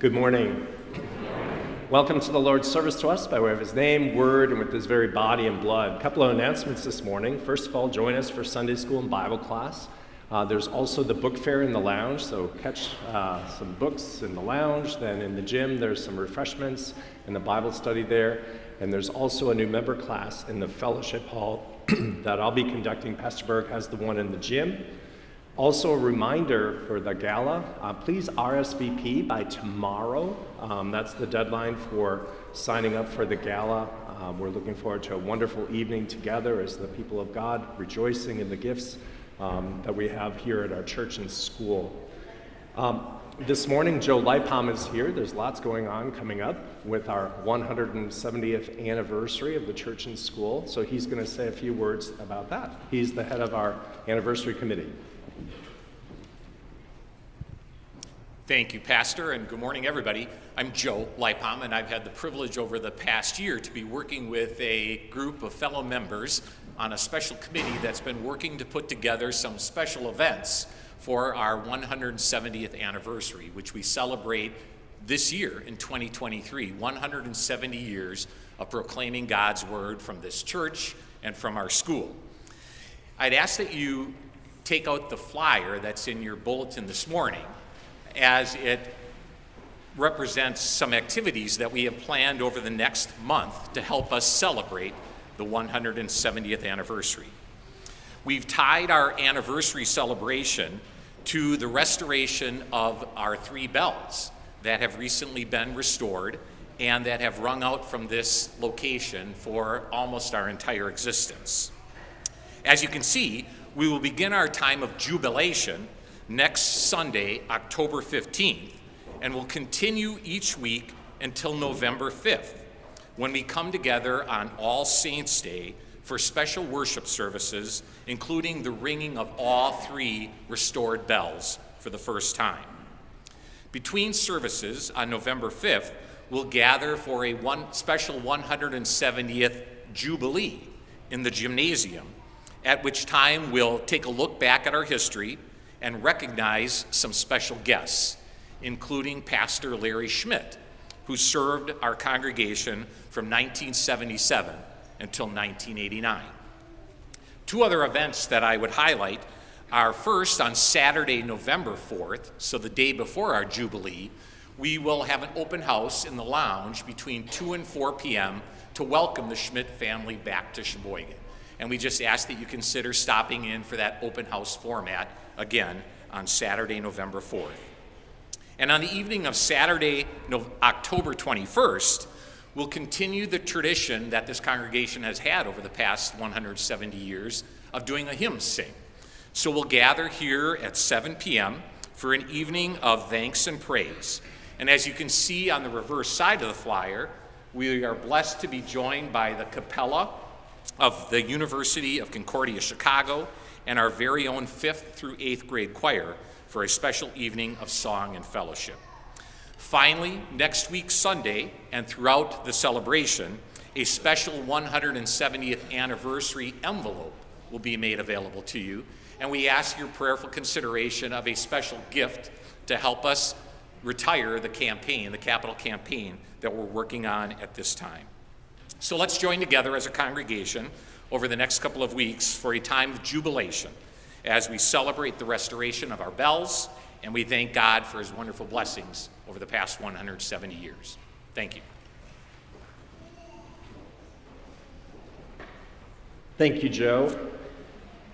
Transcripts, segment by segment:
Good morning. Welcome to the Lord's service to us by way of his name, word, and with his very body and blood. A couple of announcements this morning. First of all, join us for Sunday school and Bible class. Uh, there's also the book fair in the lounge, so catch uh, some books in the lounge. Then in the gym, there's some refreshments and the Bible study there. And there's also a new member class in the fellowship hall that I'll be conducting. Pastor Berg has the one in the gym. Also, a reminder for the gala uh, please RSVP by tomorrow. Um, that's the deadline for signing up for the gala. Um, we're looking forward to a wonderful evening together as the people of God, rejoicing in the gifts um, that we have here at our church and school. Um, this morning, Joe Lipom is here. There's lots going on coming up with our 170th anniversary of the church and school. So he's going to say a few words about that. He's the head of our anniversary committee. Thank you, Pastor, and good morning, everybody. I'm Joe Lipom, and I've had the privilege over the past year to be working with a group of fellow members on a special committee that's been working to put together some special events for our 170th anniversary, which we celebrate this year in 2023 170 years of proclaiming God's word from this church and from our school. I'd ask that you take out the flyer that's in your bulletin this morning as it represents some activities that we have planned over the next month to help us celebrate the 170th anniversary. We've tied our anniversary celebration to the restoration of our three bells that have recently been restored and that have rung out from this location for almost our entire existence. As you can see, we will begin our time of jubilation next Sunday, October 15th, and will continue each week until November 5th, when we come together on All Saints' Day for special worship services, including the ringing of all three restored bells for the first time. Between services on November 5th, we'll gather for a one special 170th Jubilee in the gymnasium, at which time we'll take a look back at our history and recognize some special guests, including Pastor Larry Schmidt, who served our congregation from 1977 until 1989. Two other events that I would highlight are first on Saturday, November 4th, so the day before our Jubilee, we will have an open house in the lounge between 2 and 4 p.m. to welcome the Schmidt family back to Sheboygan. And we just ask that you consider stopping in for that open house format again on Saturday, November 4th. And on the evening of Saturday, October 21st, we'll continue the tradition that this congregation has had over the past 170 years of doing a hymn sing. So we'll gather here at 7 p.m. for an evening of thanks and praise. And as you can see on the reverse side of the flyer, we are blessed to be joined by the Kapelle of the University of Concordia Chicago and our very own fifth through eighth grade choir for a special evening of song and fellowship. Finally, next week, Sunday, and throughout the celebration, a special 170th anniversary envelope will be made available to you, and we ask your prayerful consideration of a special gift to help us retire the campaign, the capital campaign that we're working on at this time. So let's join together as a congregation over the next couple of weeks for a time of jubilation as we celebrate the restoration of our bells and we thank God for his wonderful blessings over the past 170 years. Thank you. Thank you, Joe.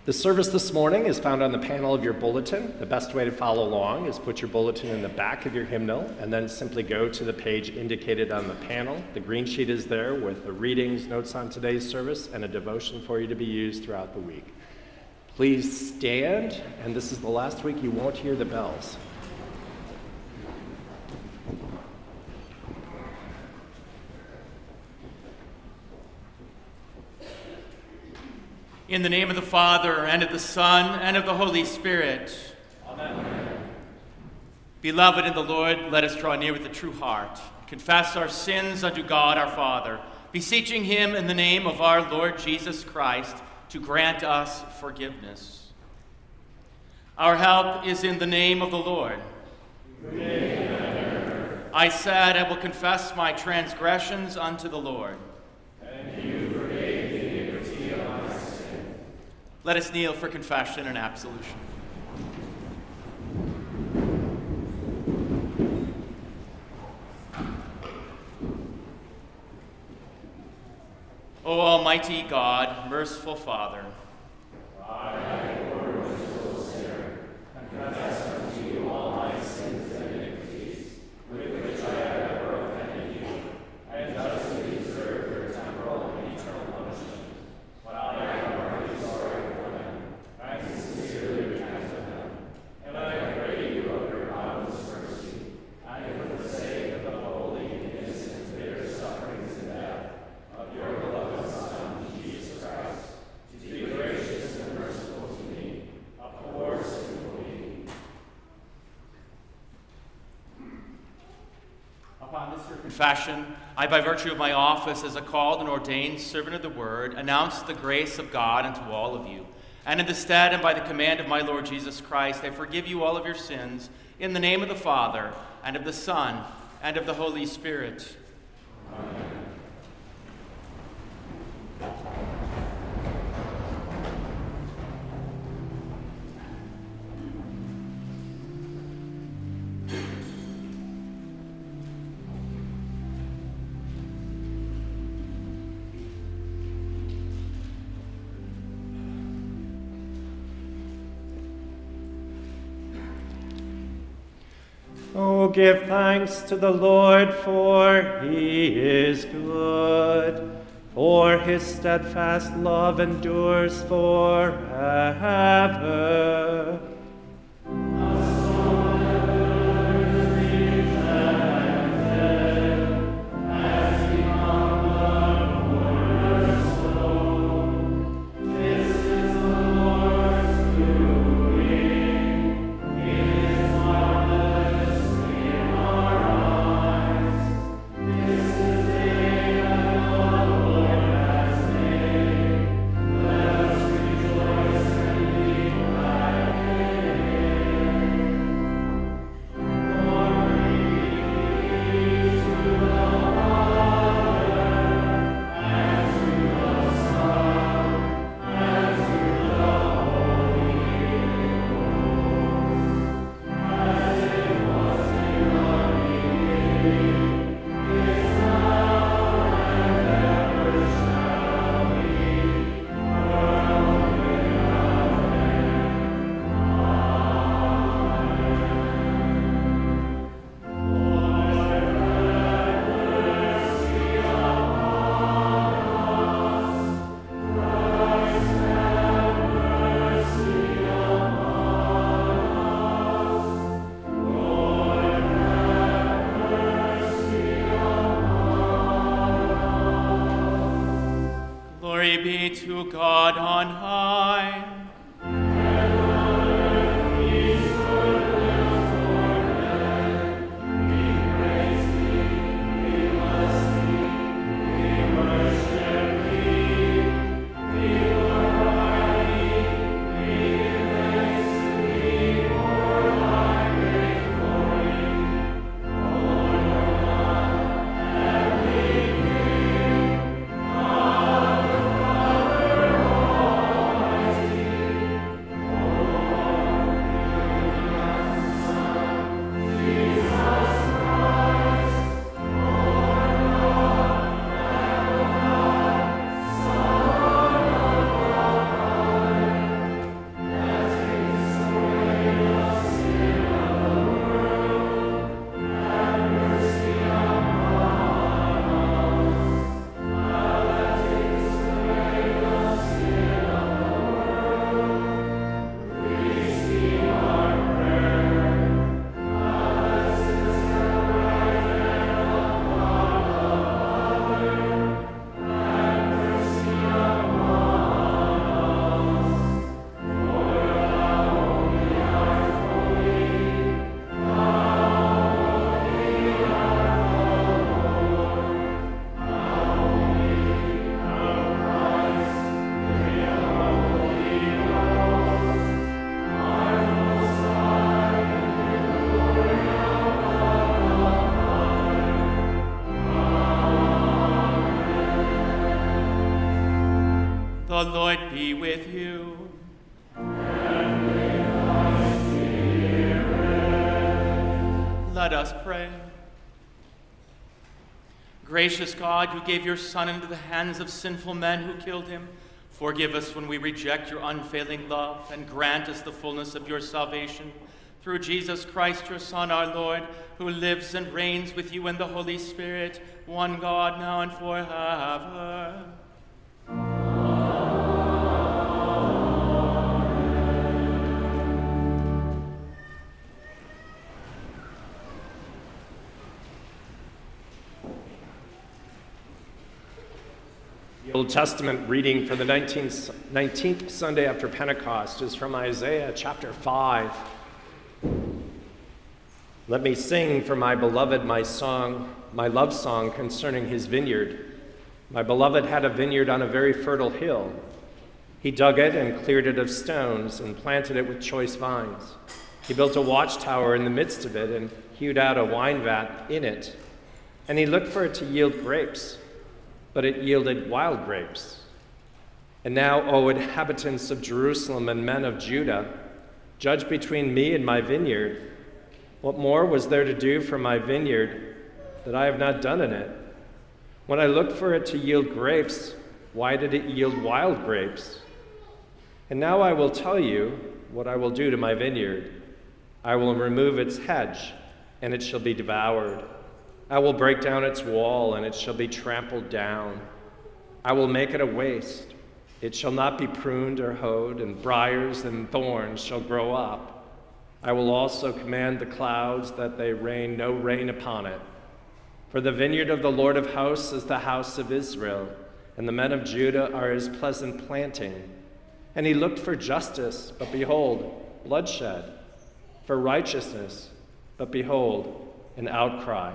The service this morning is found on the panel of your bulletin. The best way to follow along is put your bulletin in the back of your hymnal and then simply go to the page indicated on the panel. The green sheet is there with the readings, notes on today's service, and a devotion for you to be used throughout the week. Please stand, and this is the last week you won't hear the bells. In the name of the Father, and of the Son, and of the Holy Spirit. Amen. Beloved in the Lord, let us draw near with a true heart, confess our sins unto God our Father, beseeching him in the name of our Lord Jesus Christ to grant us forgiveness. Our help is in the name of the Lord. Amen. I said, I will confess my transgressions unto the Lord. Let us kneel for confession and absolution. O Almighty God, merciful Father, Upon I, by virtue of my office as a called and ordained servant of the word, announce the grace of God unto all of you. And in the stead and by the command of my Lord Jesus Christ, I forgive you all of your sins, in the name of the Father, and of the Son, and of the Holy Spirit. Oh, give thanks to the Lord, for he is good. For his steadfast love endures forever. Gracious God, who gave your Son into the hands of sinful men who killed him, forgive us when we reject your unfailing love and grant us the fullness of your salvation. Through Jesus Christ, your Son, our Lord, who lives and reigns with you in the Holy Spirit, one God, now and forever. Old Testament reading for the 19th, 19th Sunday after Pentecost is from Isaiah chapter 5. Let me sing for my beloved my song, my love song concerning his vineyard. My beloved had a vineyard on a very fertile hill. He dug it and cleared it of stones and planted it with choice vines. He built a watchtower in the midst of it and hewed out a wine vat in it. And he looked for it to yield grapes but it yielded wild grapes. And now, O inhabitants of Jerusalem and men of Judah, judge between me and my vineyard. What more was there to do for my vineyard that I have not done in it? When I looked for it to yield grapes, why did it yield wild grapes? And now I will tell you what I will do to my vineyard. I will remove its hedge, and it shall be devoured. I will break down its wall, and it shall be trampled down. I will make it a waste. It shall not be pruned or hoed, and briers and thorns shall grow up. I will also command the clouds that they rain no rain upon it. For the vineyard of the Lord of hosts is the house of Israel, and the men of Judah are his pleasant planting. And he looked for justice, but behold, bloodshed, for righteousness, but behold, an outcry.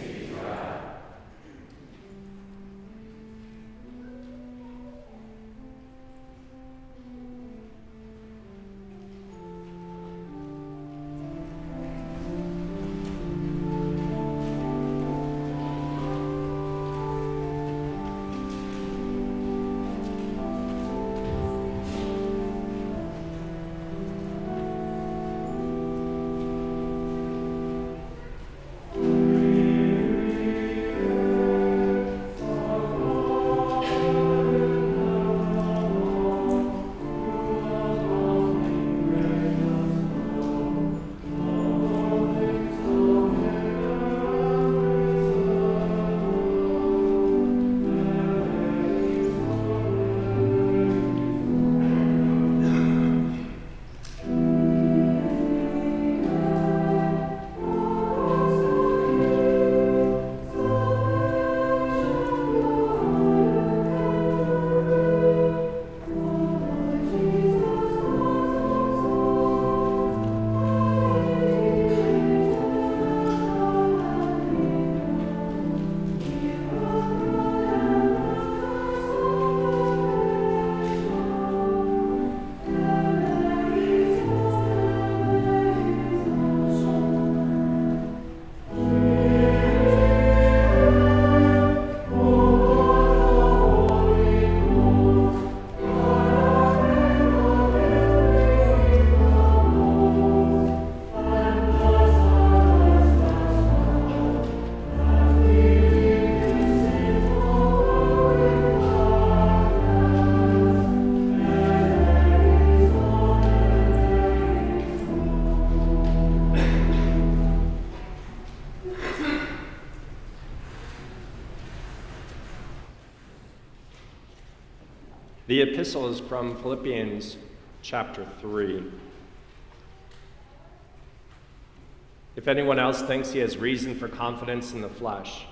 The epistle is from Philippians chapter 3. If anyone else thinks he has reason for confidence in the flesh,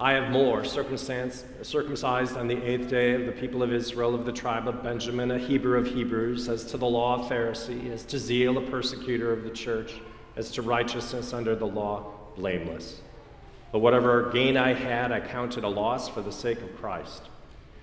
I have more, circumcised on the eighth day of the people of Israel, of the tribe of Benjamin, a Hebrew of Hebrews, as to the law, a Pharisee, as to zeal, a persecutor of the church, as to righteousness under the law, blameless. But whatever gain I had, I counted a loss for the sake of Christ.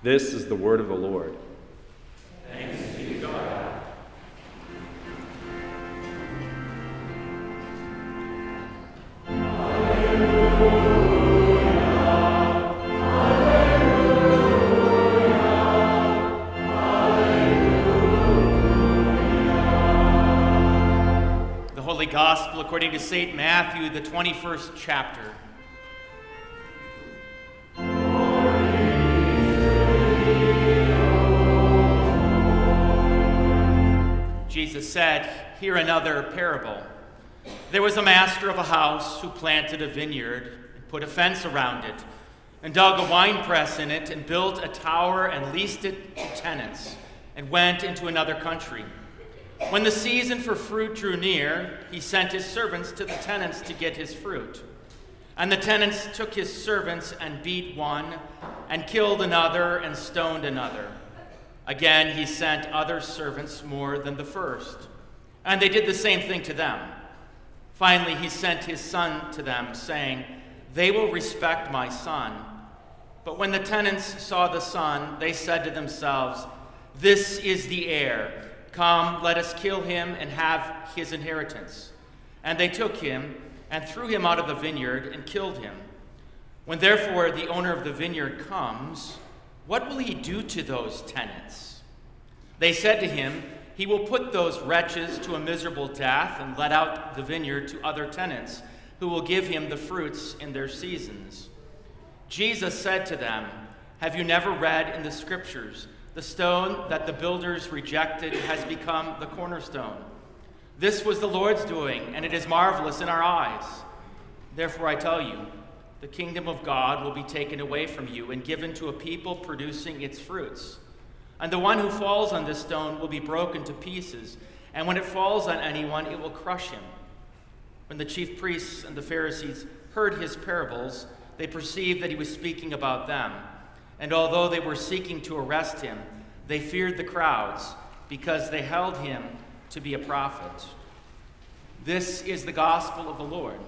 This is the word of the Lord. Thanks be to God. The Holy Gospel according to St. Matthew, the 21st chapter. Jesus said, Hear another parable. There was a master of a house who planted a vineyard and put a fence around it, and dug a winepress in it, and built a tower and leased it to tenants, and went into another country. When the season for fruit drew near, he sent his servants to the tenants to get his fruit. And the tenants took his servants and beat one, and killed another, and stoned another. Again, he sent other servants more than the first, and they did the same thing to them. Finally, he sent his son to them, saying, They will respect my son. But when the tenants saw the son, they said to themselves, This is the heir. Come, let us kill him and have his inheritance. And they took him and threw him out of the vineyard and killed him. When therefore the owner of the vineyard comes, what will he do to those tenants? They said to him, He will put those wretches to a miserable death and let out the vineyard to other tenants, who will give him the fruits in their seasons. Jesus said to them, Have you never read in the scriptures? The stone that the builders rejected has become the cornerstone. This was the Lord's doing, and it is marvelous in our eyes. Therefore, I tell you, the kingdom of God will be taken away from you and given to a people producing its fruits. And the one who falls on this stone will be broken to pieces, and when it falls on anyone, it will crush him. When the chief priests and the Pharisees heard his parables, they perceived that he was speaking about them. And although they were seeking to arrest him, they feared the crowds because they held him to be a prophet. This is the gospel of the Lord.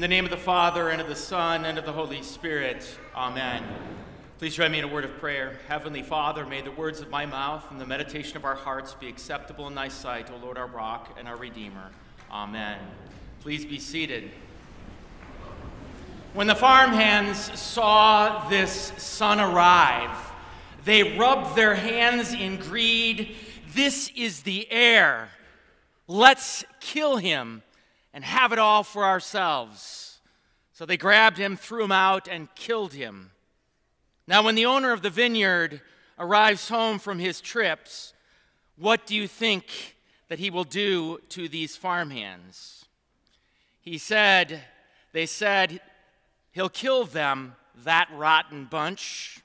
In the name of the Father, and of the Son, and of the Holy Spirit. Amen. Please join me in a word of prayer. Heavenly Father, may the words of my mouth and the meditation of our hearts be acceptable in thy sight, O Lord, our rock and our Redeemer. Amen. Please be seated. When the farmhands saw this son arrive, they rubbed their hands in greed. This is the heir. Let's kill him and have it all for ourselves. So they grabbed him, threw him out, and killed him. Now, when the owner of the vineyard arrives home from his trips, what do you think that he will do to these farmhands? He said, they said, he'll kill them, that rotten bunch.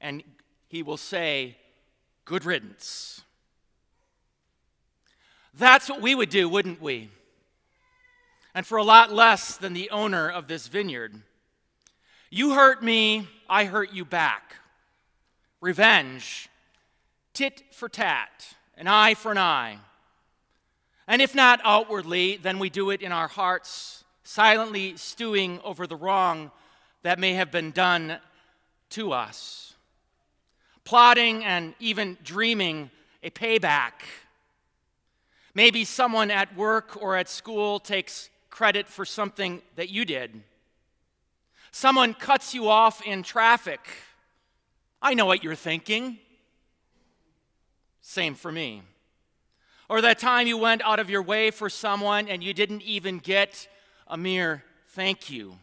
And he will say, good riddance. That's what we would do, wouldn't we? And for a lot less than the owner of this vineyard. You hurt me, I hurt you back. Revenge, tit for tat, an eye for an eye. And if not outwardly, then we do it in our hearts, silently stewing over the wrong that may have been done to us, plotting and even dreaming a payback Maybe someone at work or at school takes credit for something that you did. Someone cuts you off in traffic. I know what you're thinking. Same for me. Or that time you went out of your way for someone and you didn't even get a mere thank you.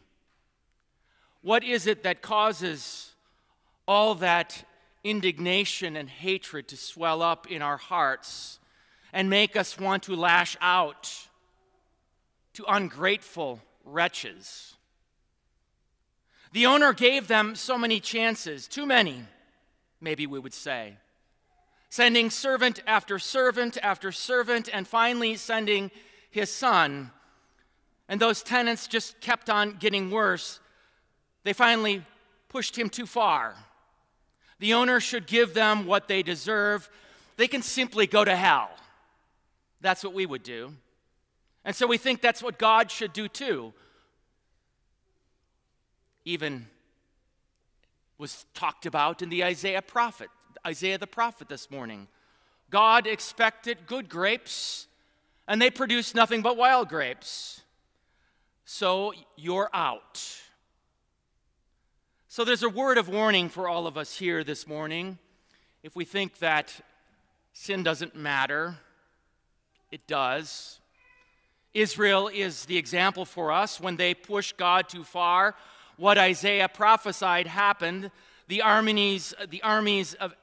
What is it that causes all that indignation and hatred to swell up in our hearts? And make us want to lash out to ungrateful wretches. The owner gave them so many chances, too many, maybe we would say, sending servant after servant after servant, and finally sending his son. And those tenants just kept on getting worse. They finally pushed him too far. The owner should give them what they deserve. They can simply go to hell. That's what we would do. And so we think that's what God should do too. Even was talked about in the Isaiah prophet, Isaiah the prophet this morning. God expected good grapes, and they produced nothing but wild grapes. So you're out. So there's a word of warning for all of us here this morning. If we think that sin doesn't matter, it does. Israel is the example for us. When they pushed God too far, what Isaiah prophesied happened. The armies, the armies of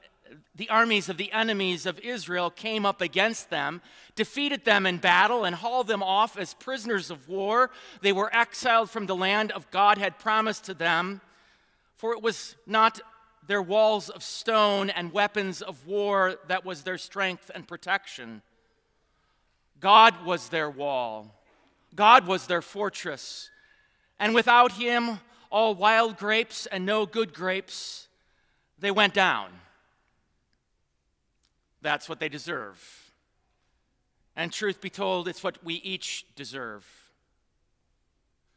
the armies of the enemies of Israel came up against them, defeated them in battle, and hauled them off as prisoners of war. They were exiled from the land of God had promised to them, for it was not their walls of stone and weapons of war that was their strength and protection. God was their wall, God was their fortress. And without him, all wild grapes and no good grapes, they went down. That's what they deserve. And truth be told, it's what we each deserve.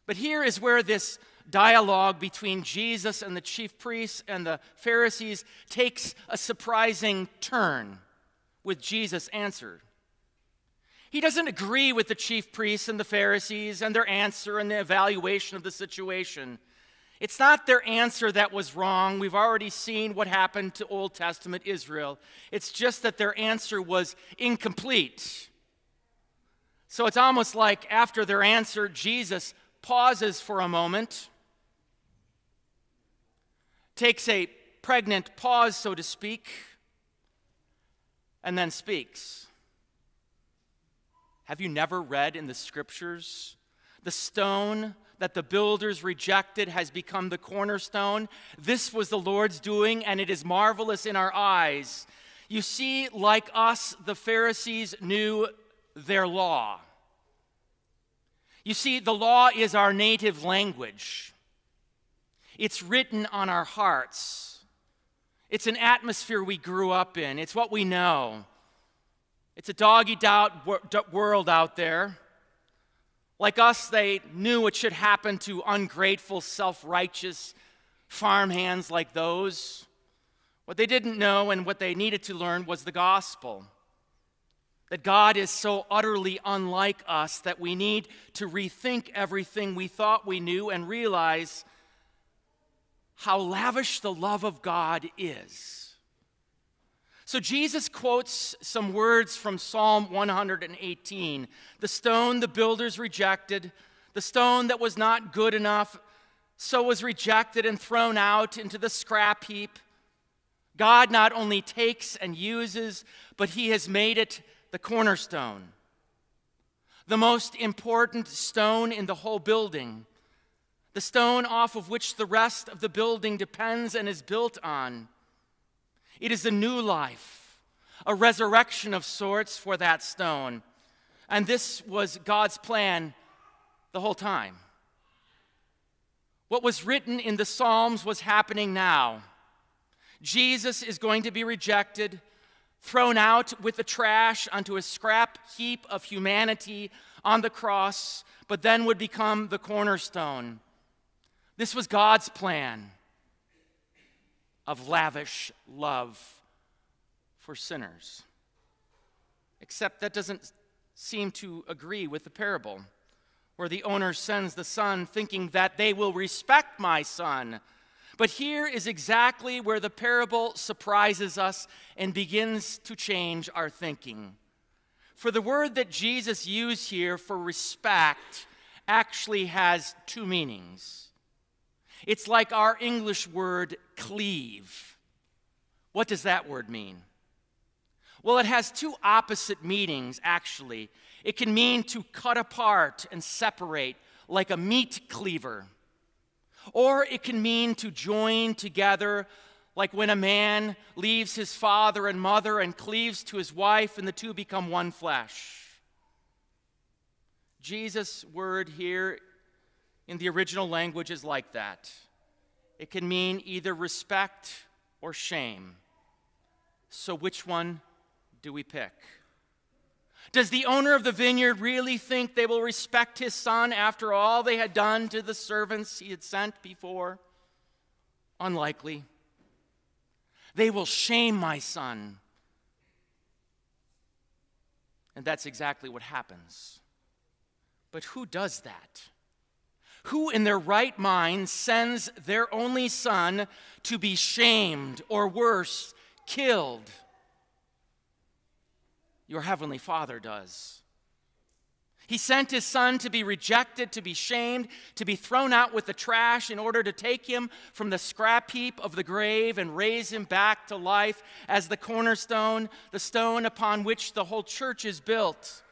But here is where this dialogue between Jesus and the chief priests and the Pharisees takes a surprising turn with Jesus' answer. He doesn't agree with the chief priests and the Pharisees and their answer and the evaluation of the situation. It's not their answer that was wrong. We've already seen what happened to Old Testament Israel. It's just that their answer was incomplete. So it's almost like after their answer, Jesus pauses for a moment, takes a pregnant pause, so to speak, and then speaks. Have you never read in the scriptures? The stone that the builders rejected has become the cornerstone. This was the Lord's doing, and it is marvelous in our eyes. You see, like us, the Pharisees knew their law. You see, the law is our native language, it's written on our hearts. It's an atmosphere we grew up in, it's what we know. It's a dog out world out there. Like us, they knew it should happen to ungrateful, self righteous farmhands like those. What they didn't know and what they needed to learn was the gospel. That God is so utterly unlike us that we need to rethink everything we thought we knew and realize how lavish the love of God is. So Jesus quotes some words from Psalm 118 The stone the builders rejected, the stone that was not good enough, so was rejected and thrown out into the scrap heap. God not only takes and uses, but He has made it the cornerstone, the most important stone in the whole building, the stone off of which the rest of the building depends and is built on. It is a new life, a resurrection of sorts for that stone. And this was God's plan the whole time. What was written in the Psalms was happening now. Jesus is going to be rejected, thrown out with the trash onto a scrap heap of humanity on the cross, but then would become the cornerstone. This was God's plan of lavish love for sinners. Except that doesn't seem to agree with the parable, where the owner sends the son thinking that they will respect my son. But here is exactly where the parable surprises us and begins to change our thinking. For the word that Jesus used here for respect actually has two meanings. It's like our English word cleave. What does that word mean? Well, it has two opposite meanings, actually. It can mean to cut apart and separate, like a meat cleaver. Or it can mean to join together, like when a man leaves his father and mother and cleaves to his wife, and the two become one flesh. Jesus' word here in the original language is like that. It can mean either respect or shame. So, which one do we pick? Does the owner of the vineyard really think they will respect his son after all they had done to the servants he had sent before? Unlikely. They will shame my son. And that's exactly what happens. But who does that? Who in their right mind sends their only son to be shamed or worse, killed? Your heavenly Father does. He sent his son to be rejected, to be shamed, to be thrown out with the trash in order to take him from the scrap heap of the grave and raise him back to life as the cornerstone, the stone upon which the whole church is built.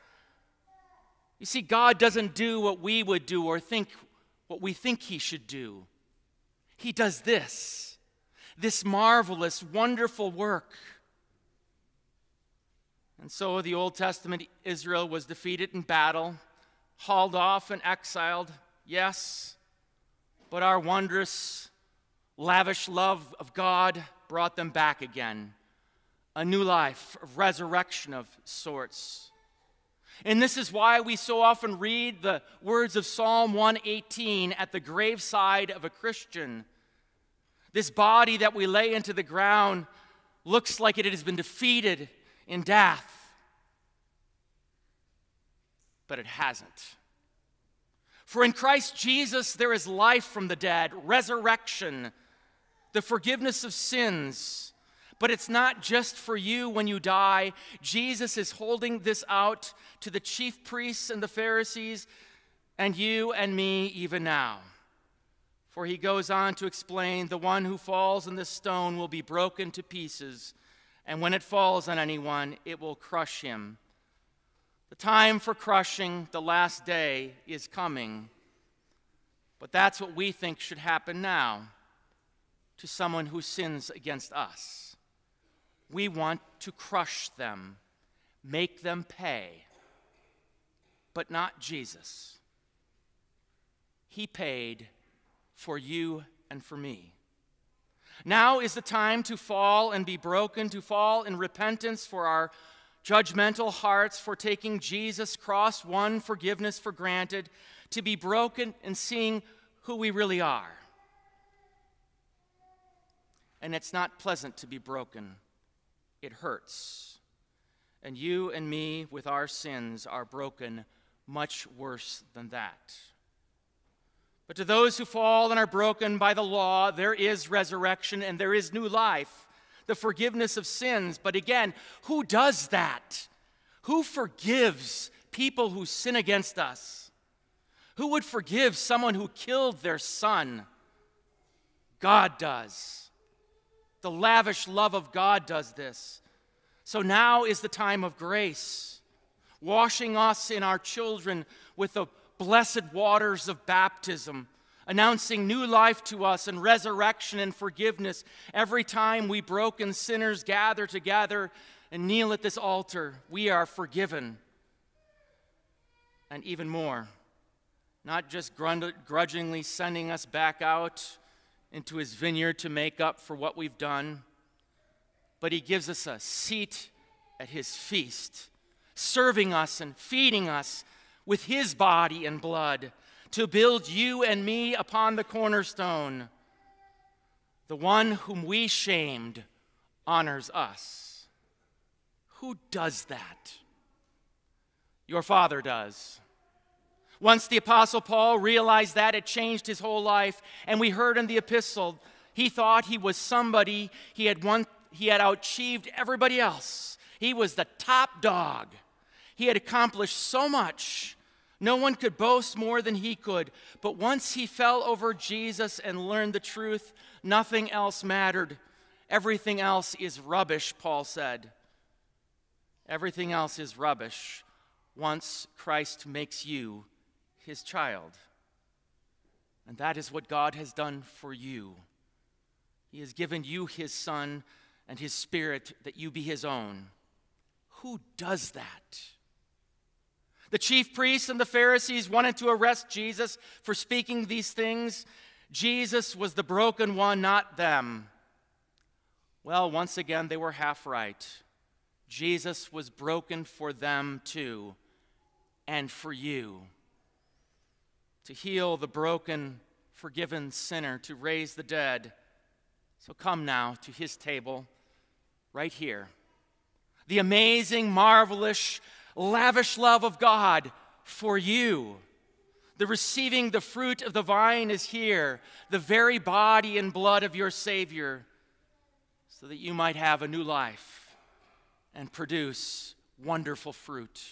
You see, God doesn't do what we would do or think what we think he should do. He does this, this marvelous, wonderful work. And so the Old Testament Israel was defeated in battle, hauled off and exiled, yes, but our wondrous, lavish love of God brought them back again. A new life, resurrection of sorts. And this is why we so often read the words of Psalm 118 at the graveside of a Christian. This body that we lay into the ground looks like it has been defeated in death. But it hasn't. For in Christ Jesus there is life from the dead, resurrection, the forgiveness of sins. But it's not just for you when you die. Jesus is holding this out to the chief priests and the Pharisees and you and me even now. For he goes on to explain the one who falls on this stone will be broken to pieces and when it falls on anyone, it will crush him. The time for crushing, the last day, is coming. But that's what we think should happen now to someone who sins against us. We want to crush them, make them pay, but not Jesus. He paid for you and for me. Now is the time to fall and be broken, to fall in repentance for our judgmental hearts for taking Jesus' cross one forgiveness for granted, to be broken and seeing who we really are. And it's not pleasant to be broken, it hurts. And you and me, with our sins, are broken much worse than that. But to those who fall and are broken by the law, there is resurrection and there is new life, the forgiveness of sins. But again, who does that? Who forgives people who sin against us? Who would forgive someone who killed their son? God does. The lavish love of God does this. So now is the time of grace, washing us in our children with the blessed waters of baptism, announcing new life to us and resurrection and forgiveness every time we broken sinners gather together and kneel at this altar. We are forgiven. And even more, not just grudgingly sending us back out into his vineyard to make up for what we've done, but he gives us a seat at his feast, serving us and feeding us with his body and blood to build you and me upon the cornerstone. The one whom we shamed honors us. Who does that? Your Father does. Once the Apostle Paul realized that, it changed his whole life. And we heard in the epistle, he thought he was somebody, he had, one, he had achieved everybody else. He was the top dog. He had accomplished so much. No one could boast more than he could. But once he fell over Jesus and learned the truth, nothing else mattered. Everything else is rubbish, Paul said. Everything else is rubbish once Christ makes you his child. And that is what God has done for you. He has given you his Son and his Spirit that you be his own. Who does that? The chief priests and the Pharisees wanted to arrest Jesus for speaking these things. Jesus was the broken one, not them. Well, once again, they were half right. Jesus was broken for them too, and for you. To heal the broken, forgiven sinner, to raise the dead. So come now to his table, right here. The amazing, marvelous, lavish love of God for you. The receiving the fruit of the vine is here, the very body and blood of your Savior, so that you might have a new life and produce wonderful fruit.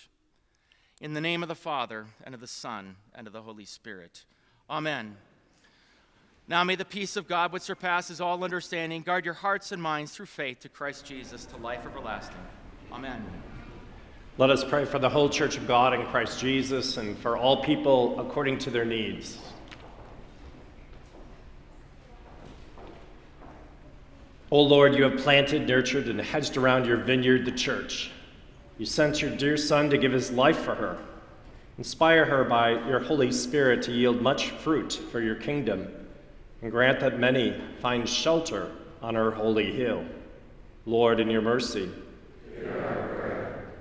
In the name of the Father, and of the Son, and of the Holy Spirit. Amen. Now may the peace of God, which surpasses all understanding, guard your hearts and minds through faith to Christ Jesus to life everlasting. Amen. Let us pray for the whole church of God in Christ Jesus and for all people according to their needs. O Lord, you have planted, nurtured, and hedged around your vineyard, the church. You sent your dear Son to give his life for her. Inspire her by your Holy Spirit to yield much fruit for your kingdom, and grant that many find shelter on her holy hill. Lord, in your mercy.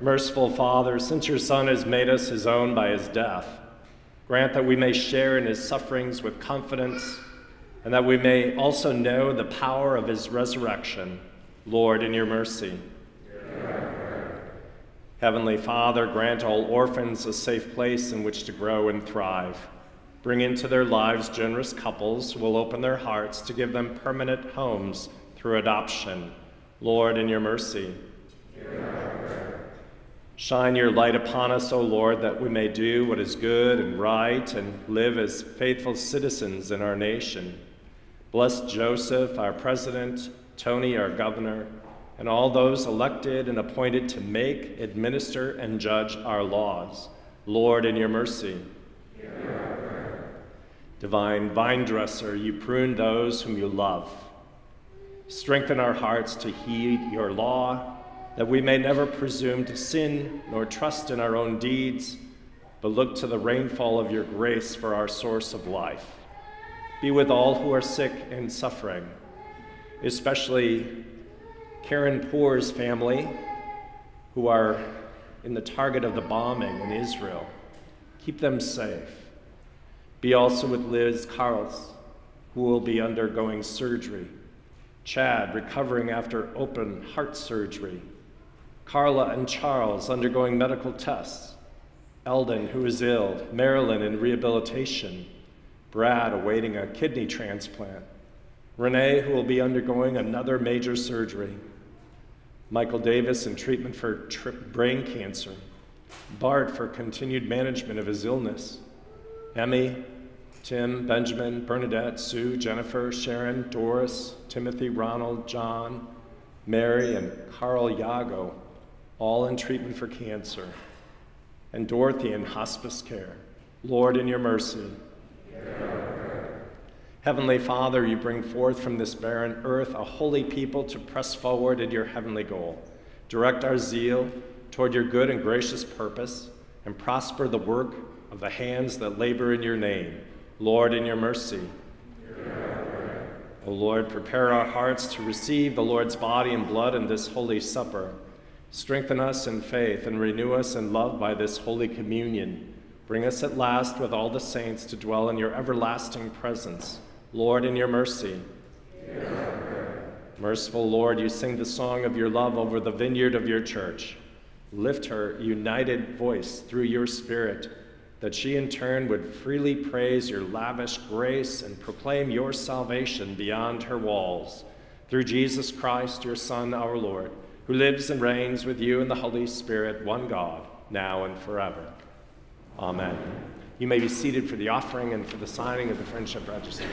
Merciful Father, since your Son has made us his own by his death, grant that we may share in his sufferings with confidence and that we may also know the power of his resurrection. Lord, in your mercy. Heavenly Father, grant all orphans a safe place in which to grow and thrive. Bring into their lives generous couples who will open their hearts to give them permanent homes through adoption. Lord, in your mercy. Shine your light upon us, O Lord, that we may do what is good and right and live as faithful citizens in our nation. Bless Joseph, our president, Tony, our governor, and all those elected and appointed to make, administer, and judge our laws. Lord, in your mercy. Divine vine dresser, you prune those whom you love. Strengthen our hearts to heed your law that we may never presume to sin nor trust in our own deeds, but look to the rainfall of your grace for our source of life. Be with all who are sick and suffering, especially Karen Poor's family, who are in the target of the bombing in Israel. Keep them safe. Be also with Liz Carls, who will be undergoing surgery. Chad, recovering after open heart surgery. Carla and Charles, undergoing medical tests. Eldon, who is ill. Marilyn, in rehabilitation. Brad, awaiting a kidney transplant. Renee, who will be undergoing another major surgery. Michael Davis, in treatment for brain cancer. Bart, for continued management of his illness. Emmy, Tim, Benjamin, Bernadette, Sue, Jennifer, Sharon, Doris, Timothy, Ronald, John, Mary, and Carl Yago, all in treatment for cancer. And Dorothy in hospice care. Lord, in your mercy. Heavenly Father, you bring forth from this barren earth a holy people to press forward in your heavenly goal. Direct our zeal toward your good and gracious purpose, and prosper the work of the hands that labor in your name. Lord, in your mercy. O Lord, prepare our hearts to receive the Lord's body and blood in this holy supper. Strengthen us in faith and renew us in love by this holy communion. Bring us at last with all the saints to dwell in your everlasting presence. Lord, in your mercy. Merciful Lord, you sing the song of your love over the vineyard of your church. Lift her united voice through your Spirit that she in turn would freely praise your lavish grace and proclaim your salvation beyond her walls. Through Jesus Christ, your Son, our Lord, who lives and reigns with you in the Holy Spirit, one God, now and forever. Amen. You may be seated for the offering and for the signing of the Friendship Register.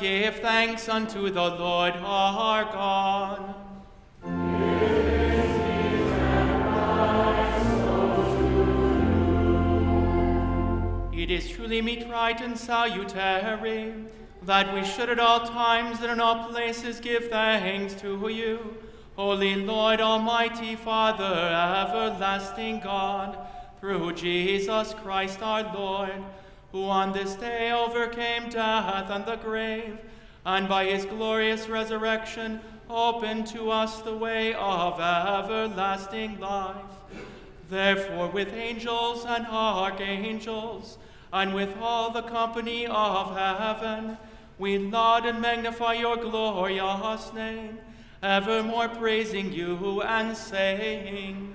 Give thanks unto the Lord our God. It is truly meet, right, and salutary that we should at all times and in all places give thanks to you, Holy Lord, Almighty Father, everlasting God, through Jesus Christ our Lord, who on this day overcame death and the grave, and by his glorious resurrection opened to us the way of everlasting life. Therefore, with angels and archangels, and with all the company of heaven, we laud and magnify your glorious name, evermore praising you and saying,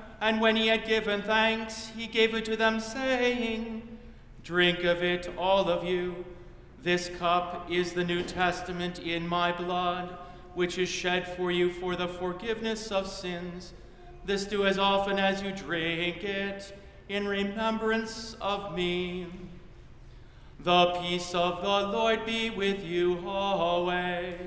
and when he had given thanks, he gave it to them, saying, Drink of it, all of you. This cup is the New Testament in my blood, which is shed for you for the forgiveness of sins. This do as often as you drink it, in remembrance of me. The peace of the Lord be with you always.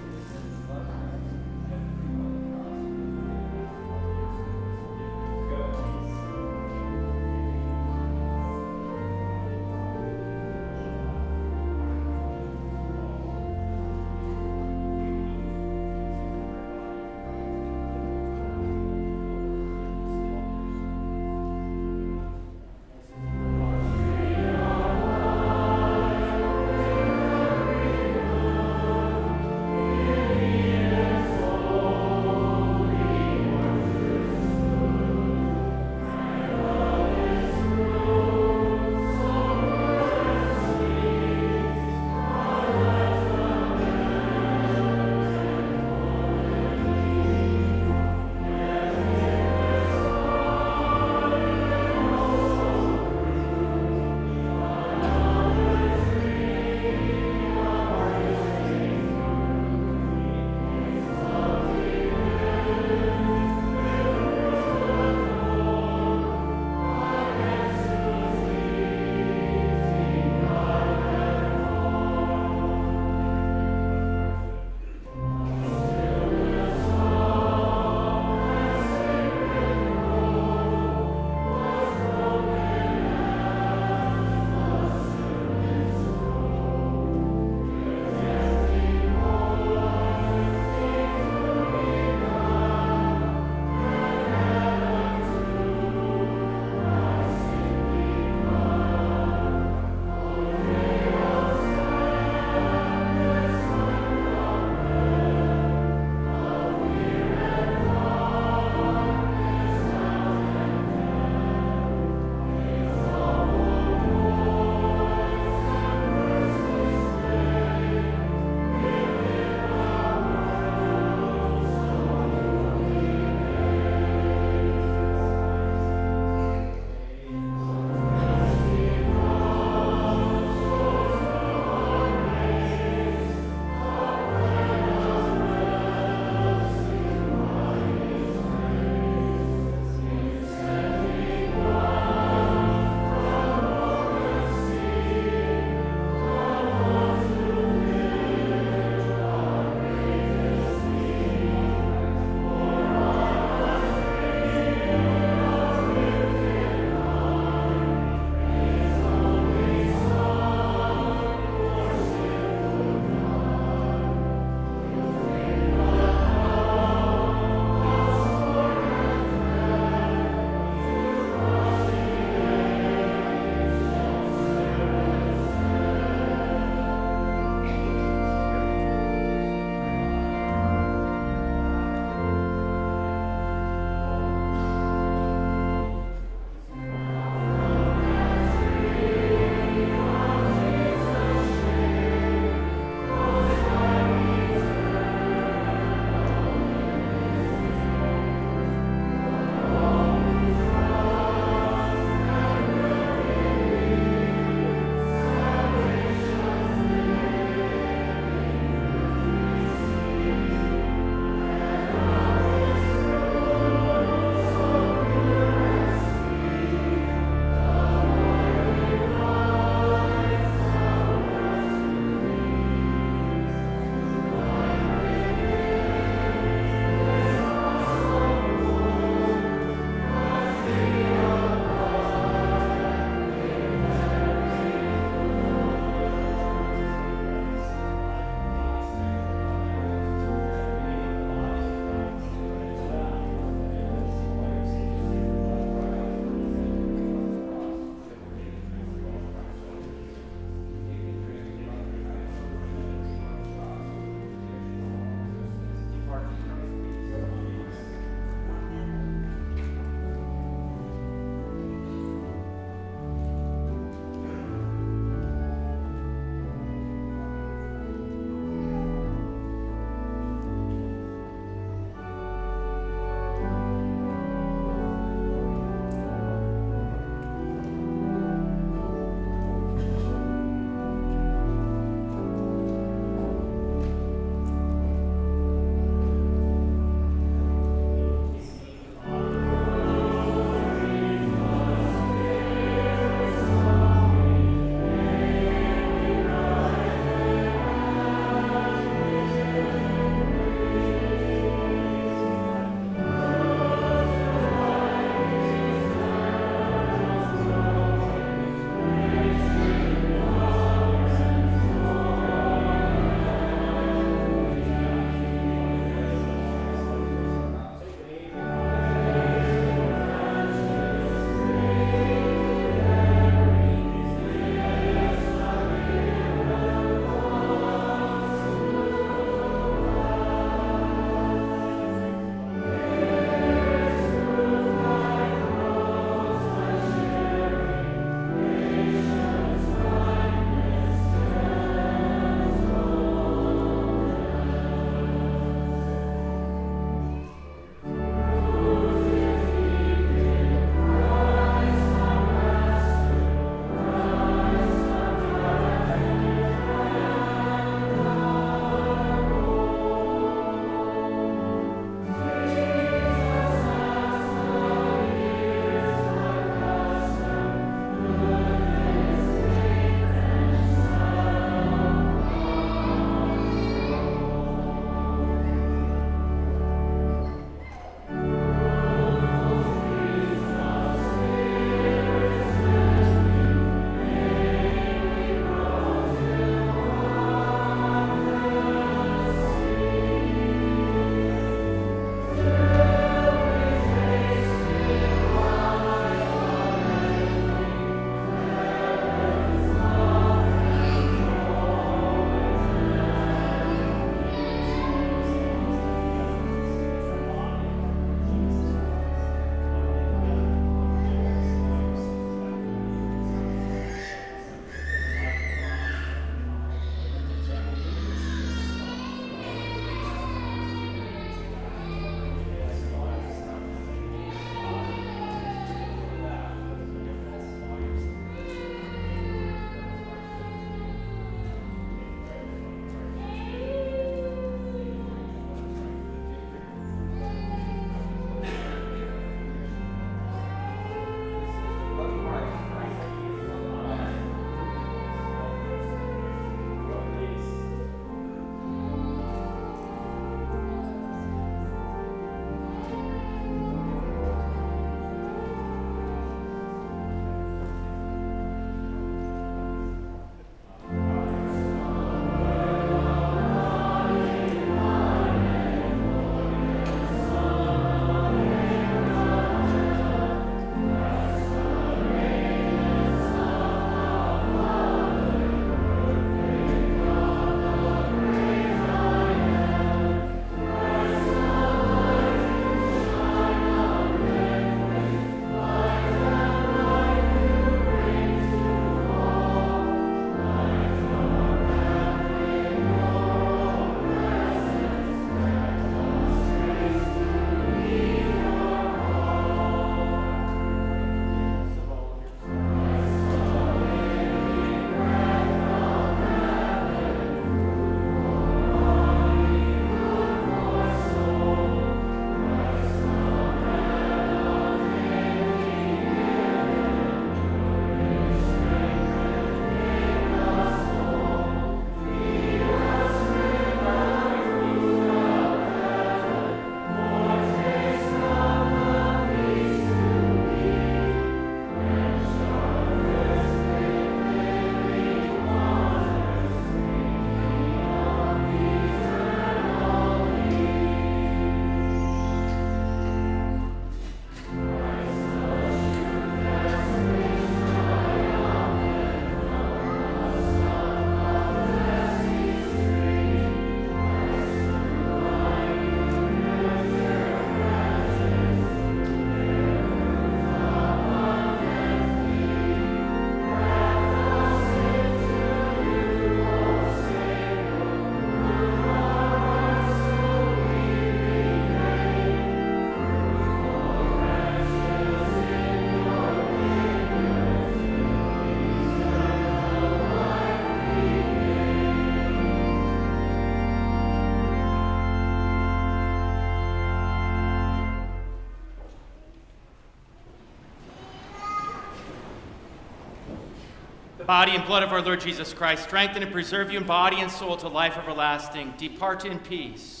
Body and blood of our Lord Jesus Christ strengthen and preserve you in body and soul to life everlasting. Depart in peace.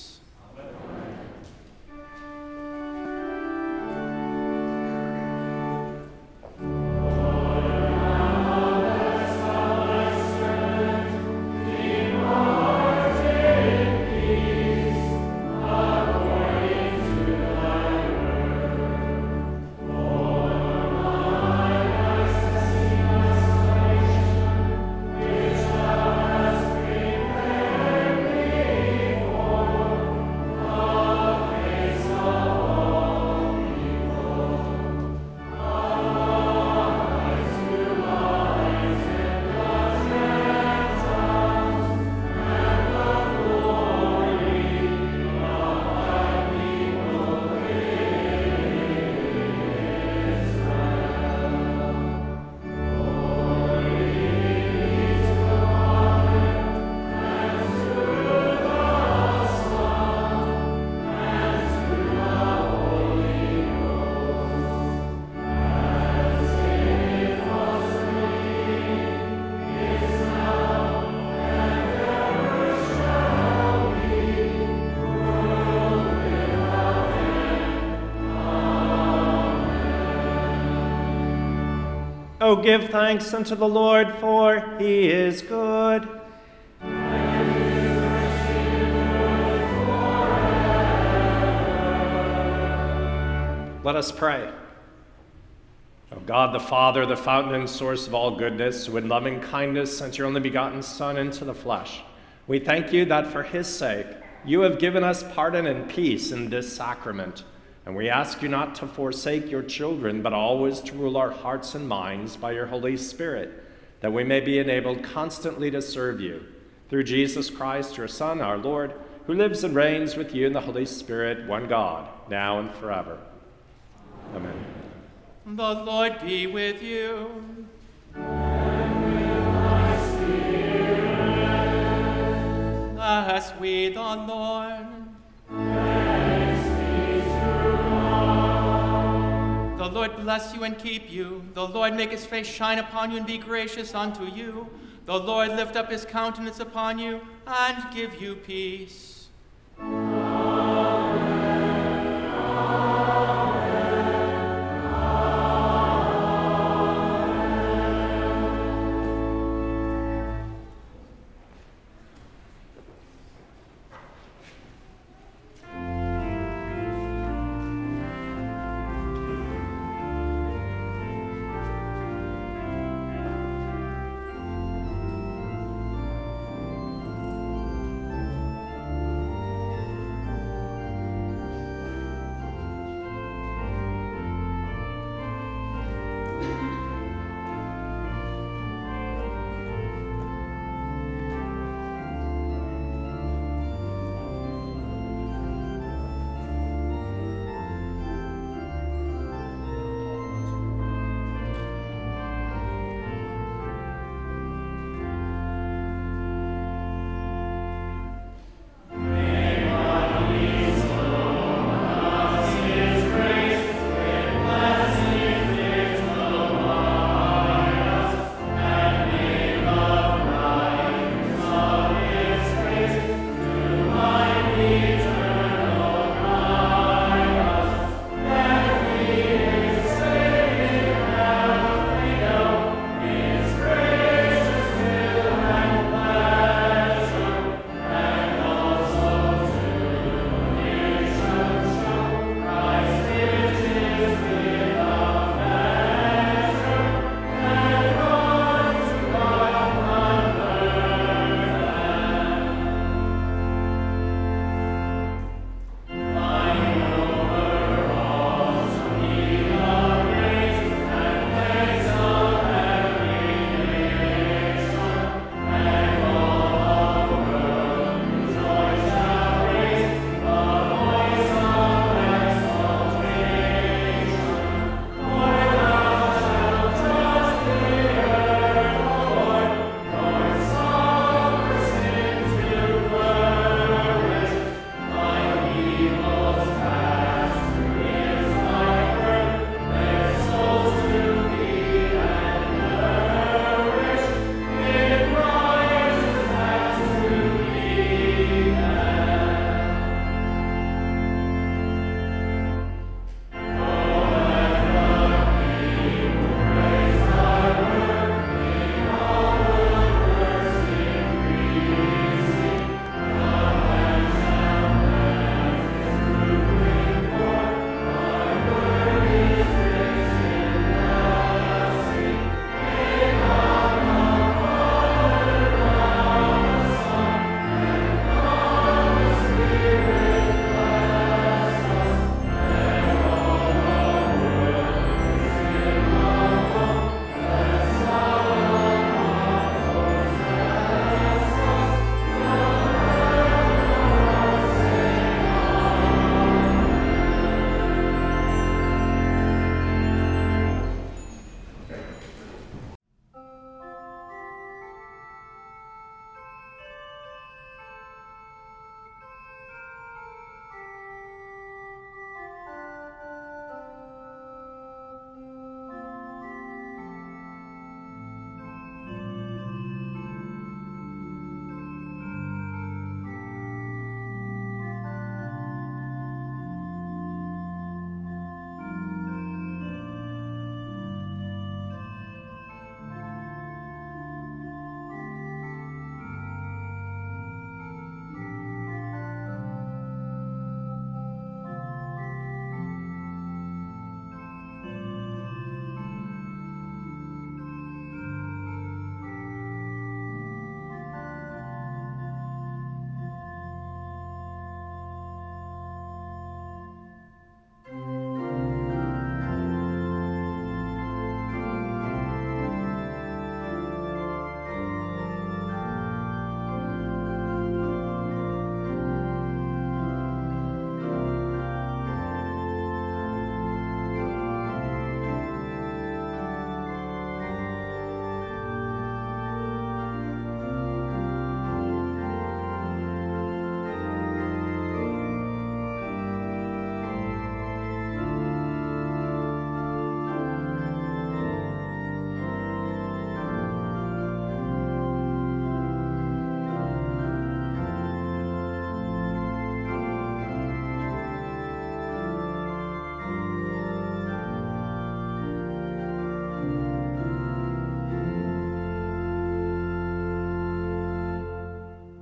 Give thanks unto the Lord, for he is good. Let us pray. O God the Father, the fountain and source of all goodness, who in loving kindness sent your only begotten Son into the flesh, we thank you that for his sake you have given us pardon and peace in this sacrament. And we ask you not to forsake your children, but always to rule our hearts and minds by your Holy Spirit, that we may be enabled constantly to serve you. Through Jesus Christ, your Son, our Lord, who lives and reigns with you in the Holy Spirit, one God, now and forever. Amen. The Lord be with you. Let us we the Lord. The Lord bless you and keep you. The Lord make his face shine upon you and be gracious unto you. The Lord lift up his countenance upon you and give you peace.